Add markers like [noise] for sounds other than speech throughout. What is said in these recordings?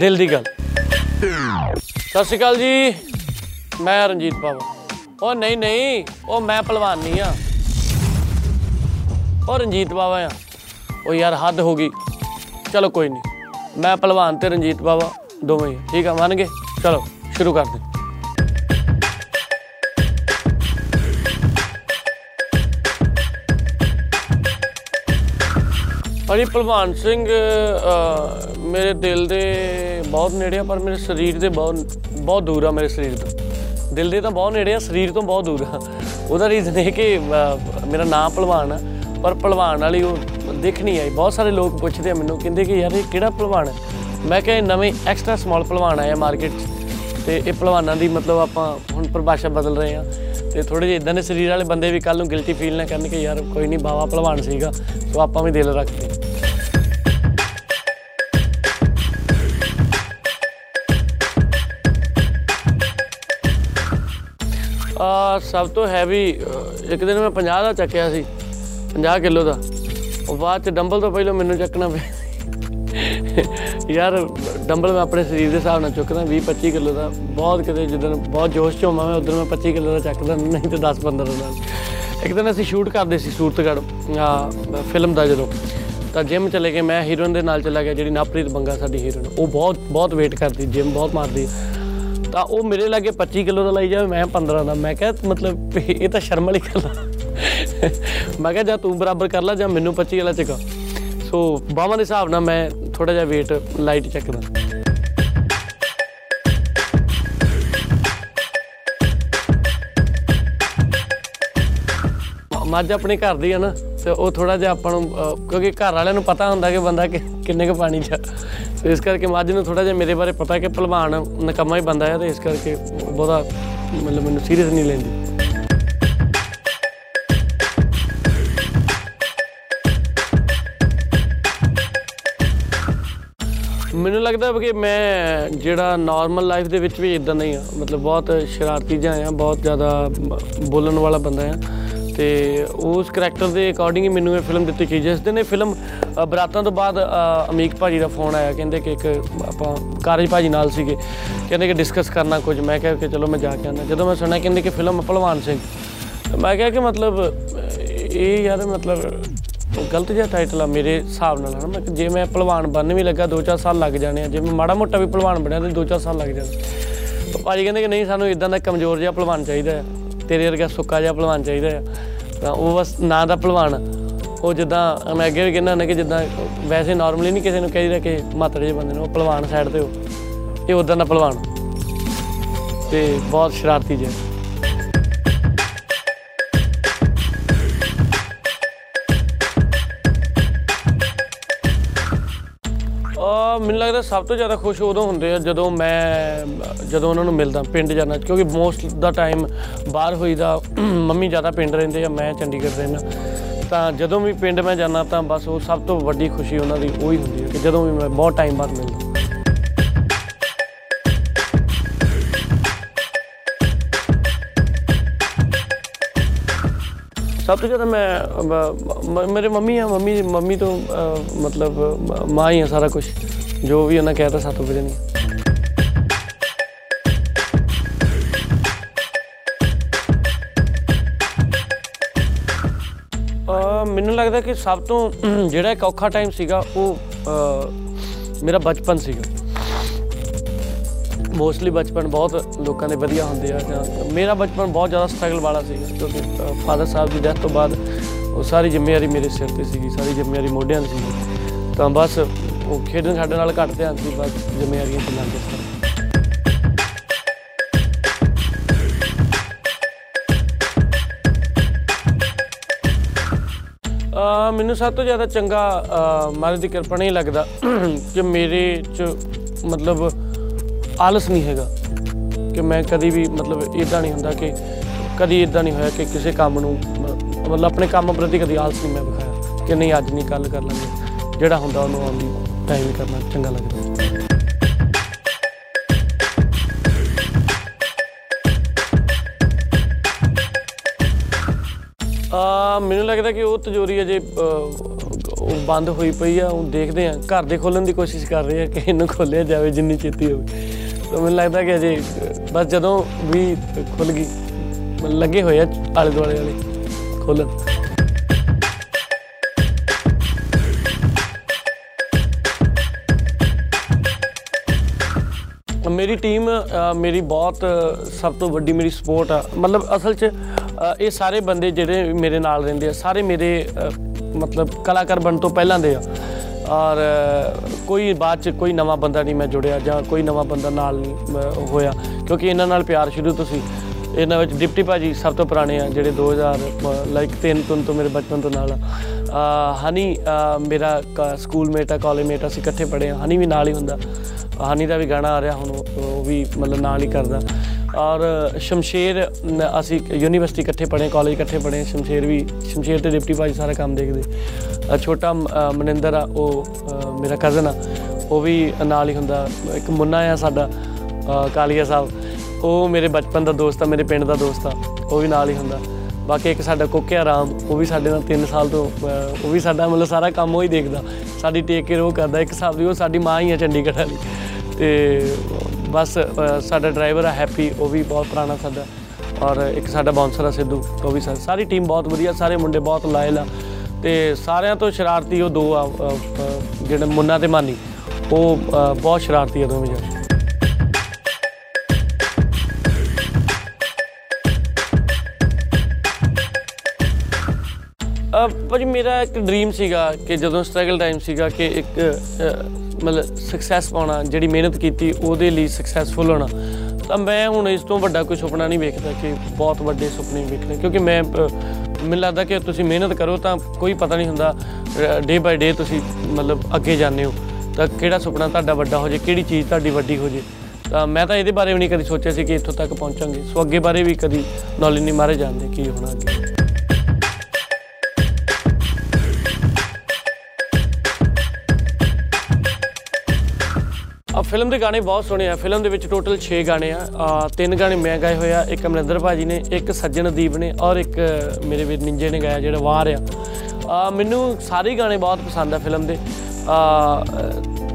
ਦਿਲ ਦੀ ਗੱਲ। ਸਤਿ ਸ਼੍ਰੀ ਅਕਾਲ ਜੀ। ਮੈਂ ਰਣਜੀਤ ਬਾਵਾ। ਉਹ ਨਹੀਂ ਨਹੀਂ ਉਹ ਮੈਂ ਪਹਿਲਵਾਨ ਨਹੀਂ ਆ। ਉਹ ਰਣਜੀਤ ਬਾਵਾ ਆ। ਉਹ ਯਾਰ ਹੱਦ ਹੋ ਗਈ। ਚਲੋ ਕੋਈ ਨਹੀਂ। ਮੈਂ ਪਹਿਲਵਾਨ ਤੇ ਰਣਜੀਤ ਬਾਵਾ ਦੋਵੇਂ ਹੀ ਆ। ਠੀਕ ਆ ਮੰਨ ਗਏ? ਚਲੋ ਸ਼ੁਰੂ ਕਰਦੇ ਭਾਜੀ ਭਲਵਾਨ ਸਿੰਘ ਅਹ, ਮੇਰੇ ਦਿਲ ਦੇ ਬਹੁਤ ਨੇੜੇ ਆ ਪਰ ਮੇਰੇ ਸਰੀਰ ਦੇ ਬਹੁਤ ਬਹੁਤ ਦੂਰ ਆ ਮੇਰੇ ਸਰੀਰ ਤੋਂ। ਦਿਲ ਦੇ ਤਾਂ ਬਹੁਤ ਨੇੜੇ ਆ ਸਰੀਰ ਤੋਂ ਬਹੁਤ ਦੂਰ ਆ। ਉਹਦਾ ਰੀਜ਼ਨ ਇਹ ਕਿ ਅਹ, ਮੇਰਾ ਨਾਮ ਭਲਵਾਨ ਆ ਪਰ ਭਲਵਾਨ ਵਾਲੀ ਉਹ ਦਿਖ ਨਹੀਂ ਆਈ। ਬਹੁਤ ਸਾਰੇ ਲੋਕ ਪੁੱਛਦੇ ਆ ਮੈਨੂੰ ਕਹਿੰਦੇ ਕਿ ਯਾਰ ਇਹ ਕਿਹੜਾ ਭਲਵਾਨ ਹੈ ਮੈਂ ਕਿਹਾ ਇਹ ਨਵੇਂ ਐਕਸਟਰਾ ਸਮਾਲ ਭਲਵਾਨ ਆਇਆ ਮਾਰਕੀਟ 'ਚ। ਤੇ ਇਹ ਭਲਵਾਨਾਂ ਦੀ ਮਤਲਬ ਆਪਾਂ ਹੁਣ ਪਰਿਭਾਸ਼ਾ ਬਦਲ ਰਹੇ ਆ। ਤੇ ਥੋੜੇ ਜਿਹੇ ਇਦਾਂ ਦੇ ਸਰੀਰ ਵਾਲੇ ਬੰਦੇ ਵੀ ਕੱਲ ਨੂੰ ਗਿਲਟੀ ਫੀਲ ਨਾ ਕਰਨ ਕਿ ਯਾਰ ਕੋਈ ਨਹੀਂ ਬਾਵਾ ਭਲਵਾਨ ਸੀਗਾ ਸੋ ਆਪਾਂ ਵੀ ਦਿਲ ਰੱਖਦੇ। ਸਭ ਤੋਂ ਹੈਵੀ ਇੱਕ ਦਿਨ ਮੈਂ 50 ਦਾ ਚੱਕਿਆ ਸੀ 50 ਕਿਲੋ ਦਾ। ਉਹ ਬਾਅਦ ਚ ਡੰਬਲ ਤੋਂ ਪਹਿਲਾਂ ਮੈਨੂੰ ਚੱਕਣਾ ਪਿਆ। ਯਾਰ, ਡੰਬਲ ਮੈਂ ਆਪਣੇ ਸਰੀਰ ਦੇ ਹਿਸਾਬ ਨਾਲ ਚੁੱਕਦਾ 20 25 ਕਿਲੋ ਦਾ। ਬਹੁਤ ਕਿਤੇ ਜਦੋਂ ਬਹੁਤ ਜੋਸ਼ ਚ ਹੋਵਾਂ ਮੈਂ ਉਦੋਂ ਮੈਂ 25 ਕਿਲੋ ਦਾ ਚੱਕਦਾ, ਨਹੀਂ ਤੇ 10 15 ਦਾ। ਇੱਕ ਦਿਨ ਅਸੀਂ ਸ਼ੂਟ ਕਰਦੇ ਸੀ ਸੂਰਤਗੜ੍ਹ ਆ ਫਿਲਮ ਦਾ ਜਦੋਂ। ਤਾਂ ਜਿਮ ਚਲੇ ਗਏ, ਮੈਂ ਹੀਰੋਇਨ ਦੇ ਨਾਲ ਚਲਾ ਗਿਆ, ਜਿਹੜੀ ਨਾਪ੍ਰੀਤ ਬੰਗਾ, ਸਾਡੀ ਹੀਰੋਇਨ ਉਹ ਬਹੁਤ ਬਹੁਤ ਵੇਟ ਕਰਦੀ ਜਿਮ ਬਹੁਤ ਮਾਰਦੀ। ਤਾਂ ਉਹ ਮੇਰੇ ਲਾਗੇ 25 ਕਿਲੋ ਦਾ ਲਈ ਜਾਵੇ ਮੈਂ 15 ਦਾ। ਮੈਂ ਕਿਹਾ ਮਤਲਬ ਇਹ ਤਾਂ ਸ਼ਰਮ ਵਾਲੀ ਗੱਲ ਆ। ਮੈਂ ਕਿਹਾ ਜਾਂ ਤੂੰ ਬਰਾਬਰ ਕਰ ਲੈ ਜਾਂ ਮੈਨੂੰ 25 ਵਾਲਾ ਚੱਕਾ। ਸੋ ਬਾਹਾਂ ਦੇ ਹਿਸਾਬ ਨਾਲ ਮੈਂ ਥੋੜਾ ਜਿਹਾ weight ਲਾਈਟ ਚੱਕਦਾ। ਮੱਝ ਆਪਣੇ ਘਰ ਦੀ ਆ ਨਾ ਤੇ ਉਹ ਥੋੜਾ ਜਿਹਾ ਆਪਾਂ ਨੂੰ ਅਹ, ਕਿਉਂਕਿ ਘਰ ਵਾਲਿਆਂ ਨੂੰ ਪਤਾ ਹੁੰਦਾ ਕਿ ਬੰਦਾ ਕਿ- ਕਿੰਨੇ ਕੁ ਪਾਣੀ 'ਚ ਆ। ਤੇ ਇਸ ਕਰਕੇ ਮੱਝ ਨੂੰ ਥੋੜਾ ਜਿਹਾ ਮੇਰੇ ਬਾਰੇ ਪਤਾ ਕਿ ਭਲਵਾਨ ਨਕਮਾ ਹੀ ਬੰਦਾ ਹੈ ਤੇ ਇਸ ਕਰਕੇ ਉਹ ਬਹੁਤਾ ਮਤਲਬ ਮੈਨੂੰ ਸੀਰੀਅਸ ਨਹੀਂ ਲੈਂਦੀ। ਮੈਨੂੰ ਲੱਗਦਾ ਵੀ ਕਿ ਮੈਂ ਜਿਹੜਾ ਨਾਰਮਲ ਲਾਈਫ ਦੇ ਵਿੱਚ ਵੀ ਇਦਾਂ ਨਹੀਂ ਆ ਮਤਲਬ ਬਹੁਤ ਸ਼ਰਾਰਤੀ ਜਿਹਾ ਆ ਬਹੁਤ ਜ਼ਿਆਦਾ ਬ- ਬੋਲਣ ਵਾਲਾ ਬੰਦਾ ਆ ਤੇ ਉਸ ਕਰੈਕਟਰ ਦੇ ਅਕੋਰਡਿੰਗ ਹੀ ਮੈਨੂੰ ਇਹ ਫਿਲਮ ਦਿੱਤੀ ਗਈ ਜਿਸ ਦਿਨ ਇਹ ਫਿਲਮ ਅ, ਬਰਾਤਾਂ ਤੋਂ ਬਾਅਦ ਅ, ਅਮੀਕ ਭਾਜੀ ਦਾ ਫੋਨ ਆਇਆ ਕਹਿੰਦੇ ਕਿ ਇੱਕ ਆਪਾਂ ਕਾਰਜ ਭਾਜੀ ਨਾਲ ਸੀਗੇ ਕਹਿੰਦੇ ਕਿ ਡਿਸਕਸ ਕਰਨਾ ਕੁਝ ਮੈਂ ਕਿਹਾ ਕਿ ਚਲੋ ਮੈਂ ਜਾ ਕੇ ਆਉਣਾ ਜਦੋਂ ਮੈਂ ਸੁਣਿਆ ਕਹਿੰਦੇ ਕਿ ਫਿਲਮ ਭਲਵਾਨ ਸਿੰਘ ਤਾਂ ਮੈਂ ਕਿਹਾ ਕਿ ਮਤਲਬ ਅ, ਇਹ ਯਾਰ ਮਤਲਬ ਉਹ ਗਲਤ ਜਿਹਾ ਟਾਈਟਲ ਆ ਮੇਰੇ ਹਿਸਾਬ ਨਾਲ ਹਨਾ? ਮੈਂ ਕਿ ਜੇ ਮੈਂ ਪਹਿਲਵਾਨ ਬਣਨ ਵੀ ਲੱਗਾ 2-4 ਸਾਲ ਲੱਗ ਜਾਣੇ ਆ ਜੇ ਮੈਂ ਮਾੜਾ ਮੋਟਾ ਵੀ ਪਹਿਲਵਾਨ ਬਣਿਆ ਤੇ 2-4 ਸਾਲ ਲੱਗ ਜਾਣੇ। ਤਾਂ ਭਾਜੀ ਕਹਿੰਦੇ ਕਿ ਨਹੀਂ ਸਾਨੂੰ ਇਦਾਂ ਦਾ ਕਮਜ਼ੋਰ ਜਿਹਾ ਪਹਿਲਵਾਨ ਚਾਹੀਦਾ ਹੈ। ਤੇਰੇ ਵਰਗਾ ਸੁੱਕਾ ਜਿਹਾ ਪਹਿਲਵਾਨ ਚਾਹੀਦਾ ਹੈ ਤਾਂ ਉਹ ਬਸ ਨਾਂ ਦਾ ਪਹਿਲਵਾਨ ਆ। ਉਹ ਜਿੱਦਾਂ ਮੈਂ ਅੱਗੇ ਵੀ ਕਹਿੰਦਾ ਹੁੰਦਾ ਕਿ ਜਿੱਦਾਂ ਵੈਸੇ ਨਾਰਮਲੀ ਨਹੀਂ ਕਿਸੇ ਨੂੰ ਕਹੀਦਾ ਕਿ ਮਾਤੜੇ ਜਿਹੇ ਬੰਦੇ ਨੂੰ, ਉਹ ਪਹਿਲਵਾਨ ਸਾਈਡ ਤੇ ਹੋ। ਇਹ ਉਦਾਂ ਦਾ ਪਹਿਲਵਾਨ ਤੇ ਬਹੁਤ ਸ਼ਰਾਰਤੀ ਜਿਹਾ। ਮੈਨੂੰ ਲੱਗਦਾ ਸਭ ਤੋਂ ਜ਼ਿਆਦਾ ਖੁਸ਼ ਉਦੋਂ ਹੁੰਦੇ ਆ ਜਦੋਂ ਮੈਂ ਜਦੋਂ ਉਹਨਾਂ ਨੂੰ ਮਿਲਦਾ ਪਿੰਡ ਜਾਣਾ ਕਿਉਂਕਿ ਮੋਸਟ ਦਾ ਟਾਈਮ ਬਾਹਰ ਹੋਈਦਾ ਮੰਮੀ ਜ਼ਿਆਦਾ ਪਿੰਡ ਰਹਿੰਦੇ ਆ ਮੈਂ ਚੰਡੀਗੜ੍ਹ ਰਹਿੰਦਾ। ਤਾਂ ਜਦੋਂ ਵੀ ਪਿੰਡ ਮੈਂ ਜਾਣਾ ਤਾਂ ਬਸ ਉਹ ਸਭ ਤੋਂ ਵੱਡੀ ਖੁਸ਼ੀ ਉਹਨਾਂ ਦੀ ਉਹੀ ਹੁੰਦੀ ਹੈ ਕਿ ਜਦੋਂ ਵੀ ਮੈਂ ਬਹੁਤ ਟਾਈਮ ਬਾਅਦ ਮਿਲਦਾ। ਸਭ ਤੋਂ ਜ਼ਿਆਦਾ ਮੈਂ ਮ- ਮ- ਮੇਰੇ ਮੰਮੀ ਆ ਮੰਮੀ ਮੰਮੀ ਤੋਂ ਅਹ, ਮਤਲਬ ਮ- ਮਾਂ ਹੀ ਆ ਸਾਰਾ ਕੁਝ ਜੋ ਵੀ ਉਹਨਾਂ ਕਹਿਤਾ ਸਾਤੋਂ ਬਿਰੇ ਨਹੀਂ। ਅਹ, ਮੈਨੂੰ ਲੱਗਦਾ ਕਿ ਸਭ ਤੋਂ ਜਿਹੜਾ ਇੱਕ ਔਖਾ ਟਾਈਮ ਸੀਗਾ ਉਹ ਅਹ, ਮੇਰਾ ਬਚਪਨ ਸੀਗਾ। ਮੋਸਟਲੀ ਬਚਪਨ ਬਹੁਤ ਲੋਕਾਂ ਦੇ ਵਧੀਆ ਹੁੰਦੇ ਆ ਜਾਂ ਮੇਰਾ ਬਚਪਨ ਬਹੁਤ ਜ਼ਿਆਦਾ ਸਟਰਗਲ ਵਾਲਾ ਸੀ ਕਿਉਂਕਿ ਫਾਦਰ ਸਾਹਿਬ ਦੀ ਡੈਥ ਤੋਂ ਬਾਅਦ ਉਹ ਸਾਰੀ ਜ਼ਿੰਮੇਵਾਰੀ ਮੇਰੇ ਸਿਰ ਤੇ ਸੀਗੀ ਸਾਰੀ ਜ਼ਿੰਮੇਵਾਰੀ ਮੋਢਿਆਂ ਤੇ ਸੀਗੀ। ਤਾਂ ਬਸ ਉਹ ਖੇਡਣ ਸਾਡੇ ਨਾਲ ਘੱਟ ਧਿਆਨ ਸੀ ਬਸ ਜ਼ਿੰਮੇਵਾਰੀਆਂ ਤੇ ਲੱਗ ਗਏ ਅਹ ਮੈਨੂੰ ਸਭ ਤੋਂ ਜ਼ਿਆਦਾ ਚੰਗਾ, ਅਹ ਮਹਾਰਾਜ ਦੀ ਕਿਰਪਾ ਨਹੀਂ ਲੱਗਦਾ [clears throat] ਕਿ ਮੇਰੇ ਚ ਮਤਲਬ ਆਲਸ ਨਹੀਂ ਹੈਗਾ। ਕਿ ਮੈਂ ਕਦੀ ਵੀ ਮਤਲਬ ਇਦਾਂ ਨਹੀਂ ਹੁੰਦਾ ਕਿ ਕਦੀ ਇਦਾਂ ਨਹੀਂ ਹੋਇਆ ਕਿ ਕਿਸੇ ਕੰਮ ਨੂੰ ਮ- ਮਤਲਬ ਆਪਣੇ ਕੰਮ ਪ੍ਰਤੀ ਕਦੀ ਆਲਸ ਨਹੀਂ ਮੈਂ ਵਿਖਾਇਆ। ਕਿ ਨਹੀਂ, ਅੱਜ ਨਹੀਂ ਕੱਲ ਕਰ ਲਾਂਗੇ। ਜਿਹੜਾ ਹੁੰਦਾ ਉਹਨੂੰ ਆਉਣ ਟਾਈਮ ਕਰਨਾ ਚੰਗਾ ਲੱਗਦਾ। ਆ ਮੈਨੂੰ ਲੱਗਦਾ ਕਿ ਉਹ ਤਜੋਰੀ ਅਜੇ ਅਹ, ਉਹ ਬੰਦ ਹੋਈ ਪਈ ਆ ਉਹ ਦੇਖਦੇ ਆ। ਘਰ ਦੇ ਖੋਲਣ ਦੀ ਕੋਸ਼ਿਸ਼ ਕਰ ਰਹੇ ਆ ਕਿ ਇਹਨੂੰ ਖੋਲਿਆ ਜਾਵੇ ਜਿੰਨੀ ਛੇਤੀ ਹੋਵੇ। ਤਾਂ ਮੈਨੂੰ ਲੱਗਦਾ ਕਿ ਅਜੇ ਬਸ ਜਦੋਂ ਵੀ ਖੁੱਲ ਗਈ ਮਤਲਬ ਲੱਗੇ ਹੋਏ ਆ ਆਲੇ ਦੁਆਲੇ ਵਾਲੇ ਖੋਲਣ ਮੇਰੀ ਟੀਮ ਅ, ਮੇਰੀ ਬਹੁਤ ਅ, ਸਭ ਤੋਂ ਵੱਡੀ ਮੇਰੀ ਸਪੋਰਟ ਆ। ਮਤਲਬ ਅਸਲ 'ਚ ਅ, ਇਹ ਸਾਰੇ ਬੰਦੇ ਜਿਹੜੇ ਮੇਰੇ ਨਾਲ ਰਹਿੰਦੇ ਆ ਸਾਰੇ ਮੇਰੇ ਅ, ਮਤਲਬ ਕਲਾਕਾਰ ਬਣਨ ਤੋਂ ਪਹਿਲਾਂ ਦੇ ਆ। ਔਰ ਅ, ਕੋਈ ਬਾਅਦ 'ਚ ਕੋਈ ਨਵਾਂ ਬੰਦਾ ਨਹੀਂ ਮੈਂ ਜੁੜਿਆ ਜਾਂ ਕੋਈ ਨਵਾਂ ਬੰਦਾ ਨਾਲ ਨਹੀਂ ਅ, ਹੋਇਆ। ਕਿਉਂਕਿ ਇਹਨਾਂ ਨਾਲ ਪਿਆਰ ਸ਼ੁਰੂ ਤੋਂ ਸੀ। ਇਹਨਾਂ ਵਿੱਚ ਡਿਪਟੀ ਭਾਜੀ ਸਭ ਤੋਂ ਪੁਰਾਣੇ ਆ ਜਿਹੜੇ 2000 ਲਾਈਕ ਤਿੰਨ ਤੋਂ ਤੋਂ ਮੇਰੇ ਬਚਪਨ ਤੋਂ ਨਾਲ ਆ। ਅ, ਹਨੀ ਅ, ਮੇਰਾ ਸਕੂਲ ਮੇਟ ਆ ਕਾਲਜ ਮੇਟ ਅਸੀਂ ਇਕੱਠੇ ਪੜ੍ਹੇ ਆ। ਹਨੀ ਵੀ ਨਾਲ ਹੀ ਹੁੰਦਾ। ਹਨੀ ਦਾ ਵੀ ਗਾਣਾ ਆ ਰਿਹਾ ਹੁਣ ਉਹ ਉਹ ਵੀ ਮਤਲਬ ਨਾਲ ਹੀ ਕਰਦਾ। ਔਰ ਸ਼ਮਸ਼ੇਰ ਨ- ਅਸੀਂ ਯੂਨੀਵਰਸਿਟੀ ਇਕੱਠੇ ਪੜ੍ਹੇ ਕਾਲਜ ਇਕੱਠੇ ਪੜ੍ਹੇ ਸ਼ਮਸ਼ੇਰ ਵੀ ਸ਼ਮਸ਼ੇਰ ਤੇ ਡਿਪਟੀ ਭਾਜੀ ਸਾਰਾ ਕੰਮ ਦੇਖਦੇ। ਅ, ਛੋਟਾ ਮ- ਅ, ਮਨਿੰਦਰ ਆ ਉਹ ਅ, ਮੇਰਾ ਕਜ਼ਨ ਆ। ਉਹ ਵੀ ਨਾਲ ਹੀ ਹੁੰਦਾ। ਇੱਕ ਮੁੰਨਾ ਆ ਸਾਡਾ ਅ, ਕਾਲੀਆ ਸਾਹਿਬ। ਉਹ ਮੇਰੇ ਬਚਪਨ ਦਾ ਦੋਸਤ ਆ ਮੇਰੇ ਪਿੰਡ ਦਾ ਦੋਸਤ ਆ। ਉਹ ਵੀ ਨਾਲ ਹੀ ਹੁੰਦਾ। ਬਾਕੀ ਇੱਕ ਸਾਡਾ ਕੋਕਿਆ ਰਾਮ ਉਹ ਵੀ ਸਾਡੇ ਨਾਲ 3 ਸਾਲ ਤੋਂ ਅਹ, ਉਹ ਵੀ ਸਾਡਾ ਮਤਲਬ ਸਾਰਾ ਕੰਮ ਉਹ ਹੀ ਦੇਖਦਾ। ਸਾਡੀ ਟੇਕ ਕੇਅਰ ਉਹ ਕਰਦਾ ਇੱਕ ਹਿਸਾਬ ਦੀ ਉਹ ਸਾਡੀ ਮਾਂ ਹੀ ਆ ਚੰਡੀਗੜ੍ਹ ਵਾਲੀ। ਤੇ ਬਸ ਅਹ, ਸਾਡਾ ਡਰਾਈਵਰ ਆ ਹੈਪੀ ਉਹ ਵੀ ਬਹੁਤ ਪੁਰਾਣਾ ਸਾਡਾ। ਔਰ ਇੱਕ ਸਾਡਾ ਬਾਉਂਸਰ ਆ ਸਿੱਧੂ ਉਹ ਵੀ ਸਾ- ਸਾਰੀ ਟੀਮ ਬਹੁਤ ਵਧੀਆ ਸਾਰੇ ਮੁੰਡੇ ਬਹੁਤ ਲਾਇਲ ਆ। ਤੇ ਸਾਰਿਆਂ ਤੋਂ ਸ਼ਰਾਰਤੀ ਉਹ ਦੋ ਆ ਅਹ, ਅਹ, ਜਿਹੜੇ ਮੁੰਨਾ ਤੇ ਮਾਨੀ ਉਹ ਅਹ, ਬਹੁਤ ਸ਼ਰਾਰਤੀ ਆ ਦੋਵੇਂ ਜਣੇ। ਭਾਜੀ ਮੇਰਾ ਇੱਕ ਡ੍ਰੀਮ ਸੀਗਾ ਕਿ ਜਦੋਂ ਸਟਰਗਲ ਟਾਈਮ ਸੀਗਾ ਕਿ ਇੱਕ ਅਹ, ਮਤਲਬ ਸਕਸੈਸ ਪਾਉਣਾ ਜਿਹੜੀ ਮਿਹਨਤ ਕੀਤੀ ਉਹਦੇ ਲਈ ਸਕਸੈਸਫੁਲ ਹੋਣਾ। ਤਾਂ ਮੈਂ ਹੁਣ ਇਸ ਤੋਂ ਵੱਡਾ ਕੋਈ ਸੁਪਨਾ ਨਹੀਂ ਵੇਖਦਾ ਕਿ ਬਹੁਤ ਵੱਡੇ ਸੁਪਨੇ ਵੇਖਣੇ ਕਿਉਂਕਿ ਮੈਂ ਅਹ, ਮੈਨੂੰ ਲੱਗਦਾ ਕਿ ਤੁਸੀਂ ਮਿਹਨਤ ਕਰੋ ਤਾਂ ਕੋਈ ਪਤਾ ਨਹੀਂ ਹੁੰਦਾ ਡੇ ਬਾਈ ਡੇ ਤੁਸੀਂ ਮਤਲਬ ਅੱਗੇ ਜਾਂਦੇ ਹੋ। ਤਾਂ ਕਿਹੜਾ ਸੁਪਨਾ ਤੁਹਾਡਾ ਵੱਡਾ ਹੋ ਜੇ ਕਿਹੜੀ ਚੀਜ਼ ਤੁਹਾਡੀ ਵੱਡੀ ਹੋ ਜੇ ਤਾਂ ਮੈਂ ਤਾਂ ਇਹਦੇ ਬਾਰੇ ਵੀ ਨਹੀਂ ਕਦੀ ਸੋਚਿਆ ਸੀ ਕਿ ਇੱਥੋਂ ਤੱਕ ਪਹੁੰਚਾਂਗੇ। ਸੋ ਅੱਗੇ ਬਾਰੇ ਵੀ ਕਦੀ ਨੌਲੇਜ ਨਹੀਂ ਮਾਰੇ ਜਾਂਦੇ ਕੀ ਹੋਣਾ ਅੱਗੇ। ਫਿਲਮ ਦੇ ਗਾਣੇ ਬਹੁਤ ਸੋਹਣੇ ਆ। ਫਿਲਮ ਦੇ ਵਿੱਚ ਟੋਟਲ 6 ਗਾਣੇ ਆ। ਆ, ਤਿੰਨ ਗਾਣੇ ਮੈਂ ਗਾਏ ਹੋਏ ਆ। ਇੱਕ ਅਮਰਿੰਦਰ ਭਾਜੀ ਨੇ ਇੱਕ ਸੱਜਣ ਦੀਪ ਨੇ ਔਰ ਇੱਕ ਮੇਰੇ ਵੀਰ ਨਿੰਜੇ ਨੇ ਗਾਇਆ ਜਿਹੜਾ ਵਾਰ ਆ। ਆ, ਮੈਨੂੰ ਸਾਰੇ ਹੀ ਗਾਣੇ ਬਹੁਤ ਪਸੰਦ ਆ ਫਿਲਮ ਦੇ। ਆ,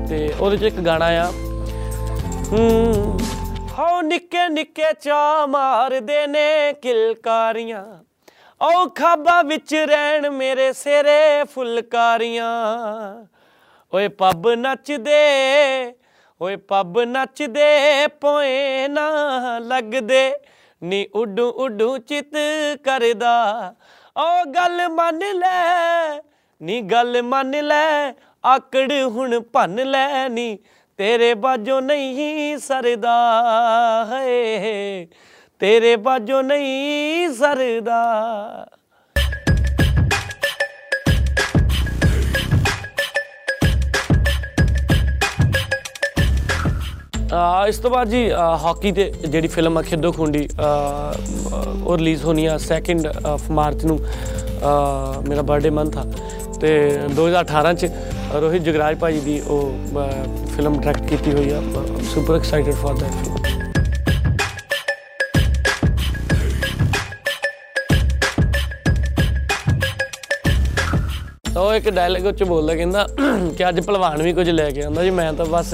ਤੇ ਉਹਦੇ ਚ ਇੱਕ ਗਾਣਾ ਆ ਹੂੰ ਹੋ ਨਿੱਕੇ ਨਿੱਕੇ ਚਾ ਮਾਰਦੇ ਨੇ ਕਿਲਕਾਰੀਆਂ। ਓ ਖਾਬਾ ਵਿੱਚ ਰਹਿਣ ਮੇਰੇ ਸਿਰੇ ਫੁਲਕਾਰੀਆਂ। ਓਏ ਪੱਬ ਨੱਚਦੇ ਓਏ ਪੱਬ ਨੱਚਦੇ ਪੋਏ ਨਾ ਲੱਗਦੇ, ਨੀ ਉੱਡੂ ਉੱਡੂ ਚਿਤ ਕਰਦਾ। ਓ ਗੱਲ ਮੰਨ ਲੈ, ਨੀ ਗੱਲ ਮੰਨ ਲੈ, ਆਕੜ ਹੁਣ ਭੰਨ ਲੈ, ਨੀ ਤੇਰੇ ਬਾਝੋਂ ਨਹੀਂ ਸਰਦਾ ਹੈ ਤੇਰੇ ਬਾਝੋਂ ਨਹੀਂ ਸਰਦਾ। ਇਸ ਤੋਂ ਬਾਅਦ ਜੀ ਹਾਕੀ ਤੇ ਜਿਹੜੀ ਫਿਲਮ ਆ ਖਿੱਦੋ ਖੁੰਡੀ ਉਹ ਰਿਲੀਜ਼ ਹੋਣੀ ਆ 2nd ਆਫ ਮਾਰਚ ਨੂੰ ਮੇਰਾ ਬਰਥਡੇ ਮੰਥ ਆ। ਤੇ 2018 ਚ ਰੋਹਿਤ ਜਗਰਾਜ ਭਾਈ ਦੀ ਉਹ ਫਿਲਮ ਡਾਇਰੈਕਟ ਕੀਤੀ ਹੋਈ ਆ। Super excited for that film ਤਾਂ ਇੱਕ ਡਾਇਲੌਗ ਉੱਚ ਬੋਲਦਾ, ਕਹਿੰਦਾ ਕਿ ਅੱਜ ਭਲਵਾਨ ਵੀ ਕੁਝ ਲੈ ਕੇ ਆਂਦਾ ਜੀ, ਮੈਂ ਤਾਂ ਬਸ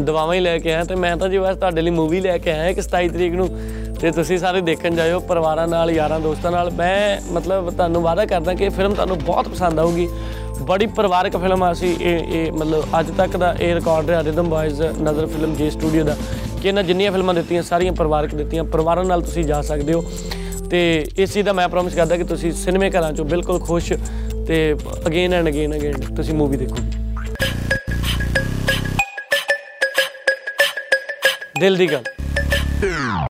ਦਵਾਵਾਂ ਹੀ ਲੈ ਕੇ ਆਇਆ ਤੇ ਮੈਂ ਤਾਂ ਜੀ ਬਸ ਤੁਹਾਡੇ ਲਈ ਮੂਵੀ ਲੈ ਕੇ ਆਇਆ ਇੱਕ 27 ਤਰੀਕ ਨੂੰ। ਤੇ ਤੁਸੀਂ ਸਾਰੇ ਦੇਖਣ ਜਾਇਓ ਪਰਿਵਾਰਾਂ ਨਾਲ, ਯਾਰਾਂ ਦੋਸਤਾਂ ਨਾਲ। ਮੈਂ ਮਤਲਬ ਤੁਹਾਨੂੰ ਵਾਅਦਾ ਕਰਦਾ ਕਿ ਇਹ ਫਿਲਮ ਤੁਹਾਨੂੰ ਬਹੁਤ ਪਸੰਦ ਆਊਗੀ। ਬੜੀ ਪਰਿਵਾਰਕ ਫਿਲਮ ਆ ਸੀ ਇਹ ਇਹ ਮਤਲਬ ਅੱਜ ਤੱਕ ਦਾ ਇਹ ਰਿਕਾਰਡ ਰਿਹਾ ਰਿਦਮ ਬਾਇਜ਼ ਨਜ਼ਰ ਫਿਲਮ ਜੇ ਸਟੂਡੀਓ ਦਾ ਕਿ ਇਹਨਾਂ ਜਿੰਨੀਆਂ ਫਿਲਮਾਂ ਦਿੱਤੀਆਂ, ਸਾਰੀਆਂ ਪਰਿਵਾਰਕ ਦਿੱਤੀਆਂ, ਪਰਿਵਾਰਾਂ ਨਾਲ ਤੁਸੀਂ ਜਾ ਸਕਦੇ ਹੋ। ਤੇ ਇਸ ਚੀਜ਼ ਦਾ ਮੈਂ ਪ੍ਰੋਮਿਸ ਕਰਦਾ ਕਿ ਤੁਸੀਂ ਸਿਨੇਮੇ ਘਰਾਂ ਚੋਂ ਬਿਲਕੁਲ ਖੁਸ਼ ਤੇ ਅਗੇਨ ਐਂਡ ਅਗੇਨ ਅਗੇਨ ਤੁਸੀਂ ਮੂਵੀ ਦੇਖੋਗੇ। ਦਿਲ ਦੀ ਗੱਲ।